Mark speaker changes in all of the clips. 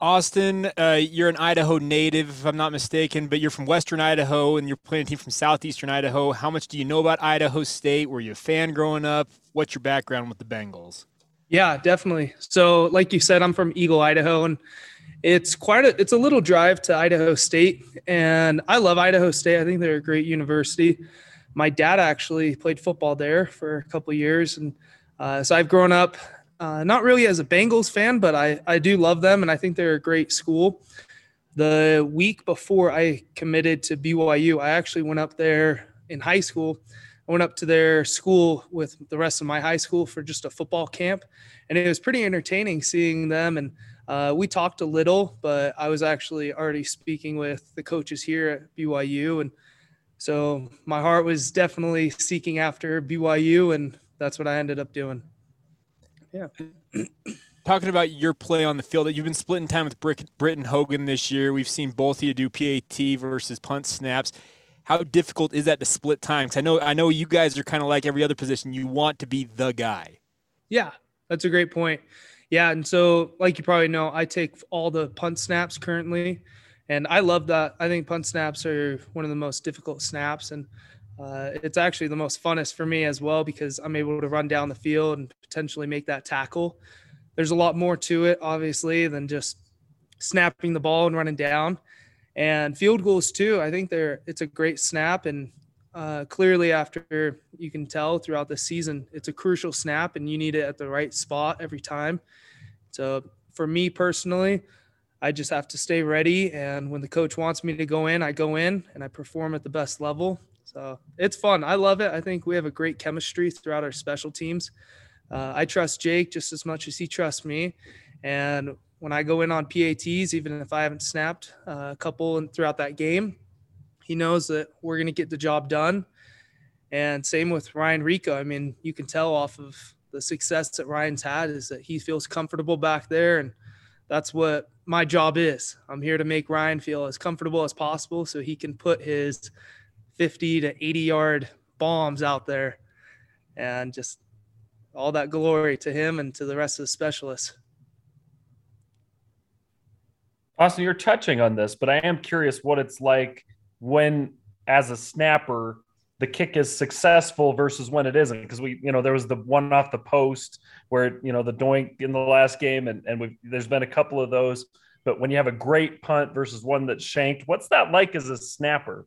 Speaker 1: Austin, uh, you're an Idaho native, if I'm not mistaken, but you're from Western Idaho and you're playing a team from Southeastern Idaho. How much do you know about Idaho State? Were you a fan growing up? What's your background with the Bengals?
Speaker 2: Yeah, definitely. So, like you said, I'm from Eagle, Idaho, and it's quite a it's a little drive to Idaho State, and I love Idaho State. I think they're a great university. My dad actually played football there for a couple years, and uh, so I've grown up uh, not really as a Bengals fan, but I, I do love them and I think they're a great school. The week before I committed to BYU, I actually went up there in high school. I went up to their school with the rest of my high school for just a football camp. And it was pretty entertaining seeing them. And uh, we talked a little, but I was actually already speaking with the coaches here at BYU. And so my heart was definitely seeking after BYU. And that's what I ended up doing.
Speaker 1: Yeah. Talking about your play on the field, that you've been splitting time with Brick, Britton Hogan this year. We've seen both of you do PAT versus punt snaps. How difficult is that to split time? Because I know I know you guys are kind of like every other position. You want to be the guy.
Speaker 2: Yeah, that's a great point. Yeah, and so like you probably know, I take all the punt snaps currently, and I love that. I think punt snaps are one of the most difficult snaps, and uh, it's actually the most funnest for me as well because I'm able to run down the field and potentially make that tackle. There's a lot more to it, obviously, than just snapping the ball and running down. And field goals too. I think they're it's a great snap, and uh, clearly after you can tell throughout the season, it's a crucial snap, and you need it at the right spot every time. So for me personally, I just have to stay ready, and when the coach wants me to go in, I go in and I perform at the best level. So it's fun. I love it. I think we have a great chemistry throughout our special teams. Uh, I trust Jake just as much as he trusts me. And when I go in on PATs, even if I haven't snapped uh, a couple and throughout that game, he knows that we're going to get the job done. And same with Ryan Rehkow. I mean, you can tell off of the success that Ryan's had is that he feels comfortable back there. And that's what my job is. I'm here to make Ryan feel as comfortable as possible so he can put his 50 to 80 yard bombs out there and just all that glory to him and to the rest of the specialists.
Speaker 3: Austin, you're touching on this, but I am curious what it's like when, as a snapper, the kick is successful versus when it isn't. Because we, you know, there was the one off the post where, you know, the doink in the last game, and, and we there's been a couple of those. But when you have a great punt versus one that's shanked, what's that like as a snapper?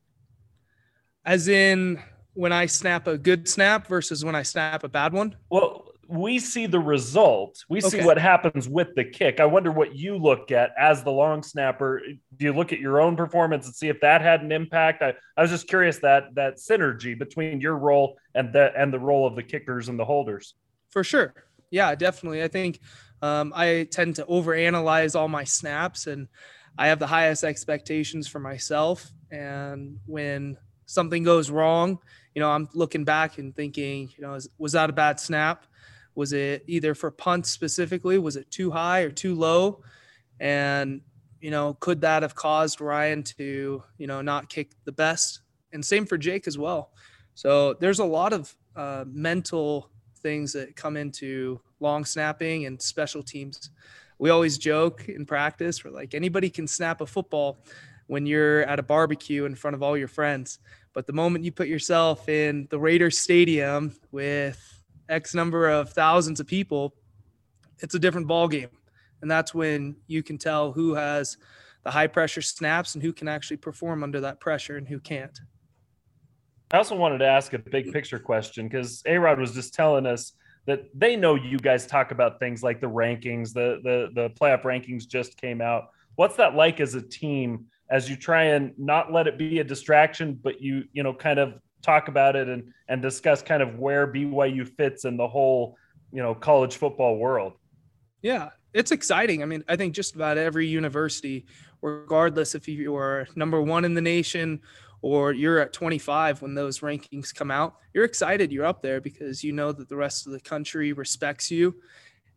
Speaker 2: As in when I snap a good snap versus when I snap a bad one?
Speaker 3: Well, we see the result. We see okay. what happens with the kick. I wonder what you look at as the long snapper. Do you look at your own performance and see if that had an impact? I, I was just curious that that synergy between your role and the and the role of the kickers and the holders.
Speaker 2: For sure. Yeah, definitely. I think um, I tend to overanalyze all my snaps and I have the highest expectations for myself. And when something goes wrong, you know, I'm looking back and thinking, you know, was that a bad snap? Was it either for punts specifically? Was it too high or too low? And, you know, could that have caused Ryan to, you know, not kick the best? And same for Jake as well. So there's a lot of uh, mental things that come into long snapping and special teams. We always joke in practice, we're like, anybody can snap a football when you're at a barbecue in front of all your friends. But the moment you put yourself in the Raiders stadium with X number of thousands of people, it's a different ball game. And that's when you can tell who has the high pressure snaps and who can actually perform under that pressure and who can't.
Speaker 3: I also wanted to ask a big picture question because A Rod was just telling us that they know you guys talk about things like the rankings, the the the playoff rankings just came out. What's that like as a team as you try and not let it be a distraction, but you you know kind of talk about it and and discuss kind of where BYU fits in the whole you know college football world.
Speaker 2: Yeah, it's exciting. I mean, I think just about every university, regardless if you are number one in the nation or you're at 25 when those rankings come out, you're excited you're up there because you know that the rest of the country respects you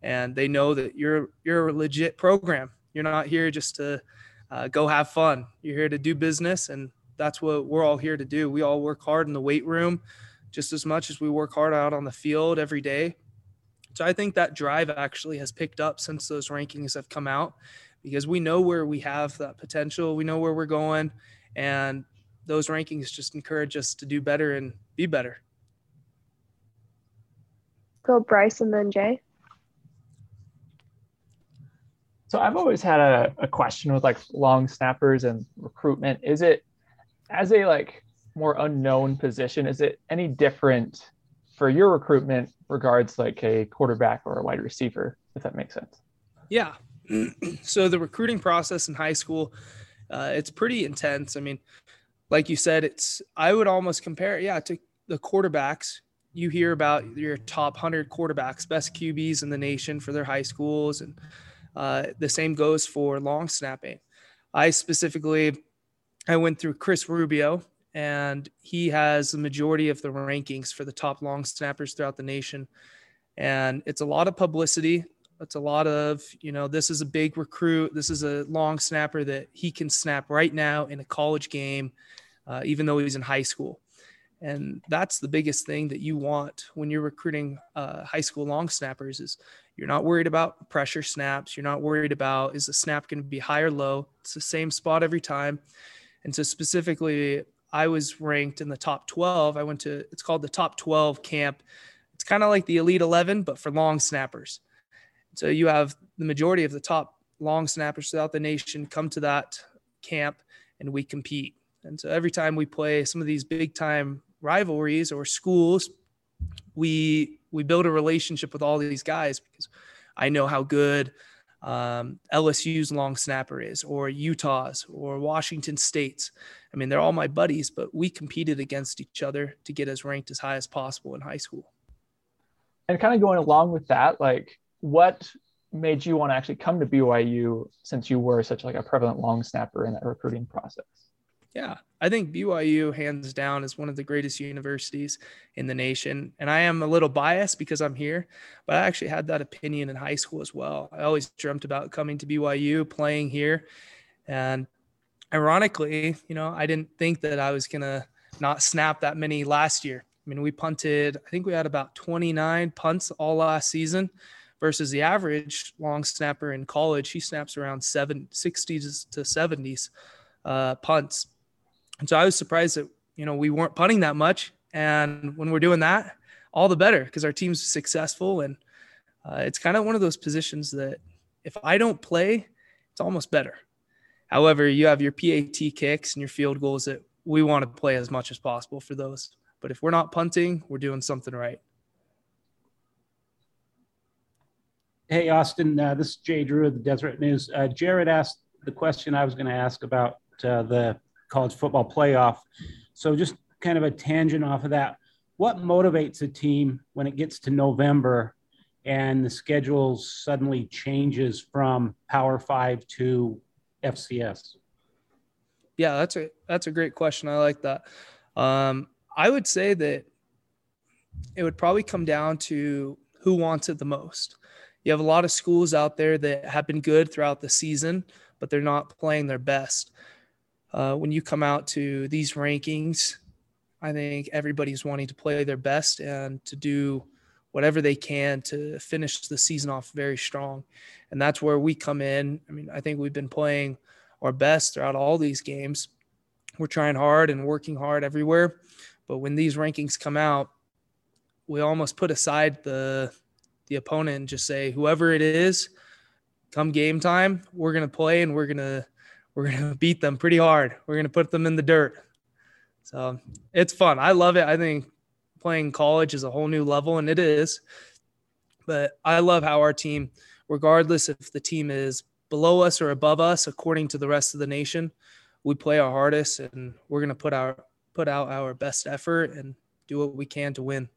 Speaker 2: and they know that you're you're a legit program. You're not here just to uh, go have fun. You're here to do business, and that's what we're all here to do. We all work hard in the weight room just as much as we work hard out on the field every day. So I think that drive actually has picked up since those rankings have come out because we know where we have that potential. We know where we're going. And those rankings just encourage us to do better and be better.
Speaker 4: Go Bryce and then Jay.
Speaker 5: So I've always had a, a question with like long snappers and recruitment. Is it as a like more unknown position, is it any different for your recruitment regards like a quarterback or a wide receiver, if that makes sense?
Speaker 2: Yeah. so the recruiting process in high school, uh, it's pretty intense. I mean, like you said, it's I would almost compare, yeah, to the quarterbacks. You hear about your top hundred quarterbacks, best QBs in the nation for their high schools, and uh, the same goes for long snapping. I specifically, I went through Chris Rubio, and he has the majority of the rankings for the top long snappers throughout the nation. And it's a lot of publicity. It's a lot of, you know, this is a big recruit. This is a long snapper that he can snap right now in a college game, uh, even though he's in high school. And that's the biggest thing that you want when you're recruiting uh, high school long snappers is you're not worried about pressure snaps. You're not worried about is the snap going to be high or low. It's the same spot every time. And so specifically, I was ranked in the top 12. I went to it's called the top 12 camp. It's kind of like the elite 11, but for long snappers. So you have the majority of the top long snappers throughout the nation come to that camp and we compete. And so every time we play some of these big time rivalries or schools, we we build a relationship with all these guys because I know how good um, LSU's long snapper is, or Utah's, or Washington State's. I mean, they're all my buddies, but we competed against each other to get as ranked as high as possible in high school.
Speaker 5: And kind of going along with that, like what made you want to actually come to BYU since you were such like a prevalent long snapper in that recruiting process?
Speaker 2: Yeah, I think BYU, hands down, is one of the greatest universities in the nation. And I am a little biased because I'm here, but I actually had that opinion in high school as well. I always dreamt about coming to BYU, playing here. And ironically, you know, I didn't think that I was going to not snap that many last year. I mean, we punted, I think we had about 29 punts all last season versus the average long snapper in college. He snaps around seven, 60s to 70s uh, punts. And so I was surprised that, you know, we weren't punting that much. And when we're doing that, all the better because our team's successful. And uh, it's kind of one of those positions that if I don't play, it's almost better. However, you have your PAT kicks and your field goals that we want to play as much as possible for those. But if we're not punting, we're doing something right.
Speaker 6: Hey, Austin, uh, this is Jay Drew of the Deseret News. Uh, Jared asked the question I was going to ask about uh, the college football playoff. So just kind of a tangent off of that. What motivates a team when it gets to November and the schedule suddenly changes from Power Five to FCS?
Speaker 2: Yeah, that's a that's a great question. I like that. Um, I would say that it would probably come down to who wants it the most. You have a lot of schools out there that have been good throughout the season, but they're not playing their best uh, when you come out to these rankings, I think everybody's wanting to play their best and to do whatever they can to finish the season off very strong. And that's where we come in. I mean, I think we've been playing our best throughout all these games. We're trying hard and working hard everywhere. But when these rankings come out, we almost put aside the the opponent and just say, whoever it is, come game time, we're gonna play and we're gonna we're going to beat them pretty hard. We're going to put them in the dirt. So it's fun. I love it. I think playing college is a whole new level, and it is. But I love how our team, regardless if the team is below us or above us, according to the rest of the nation, we play our hardest and we're going to put our put out our best effort and do what we can to win.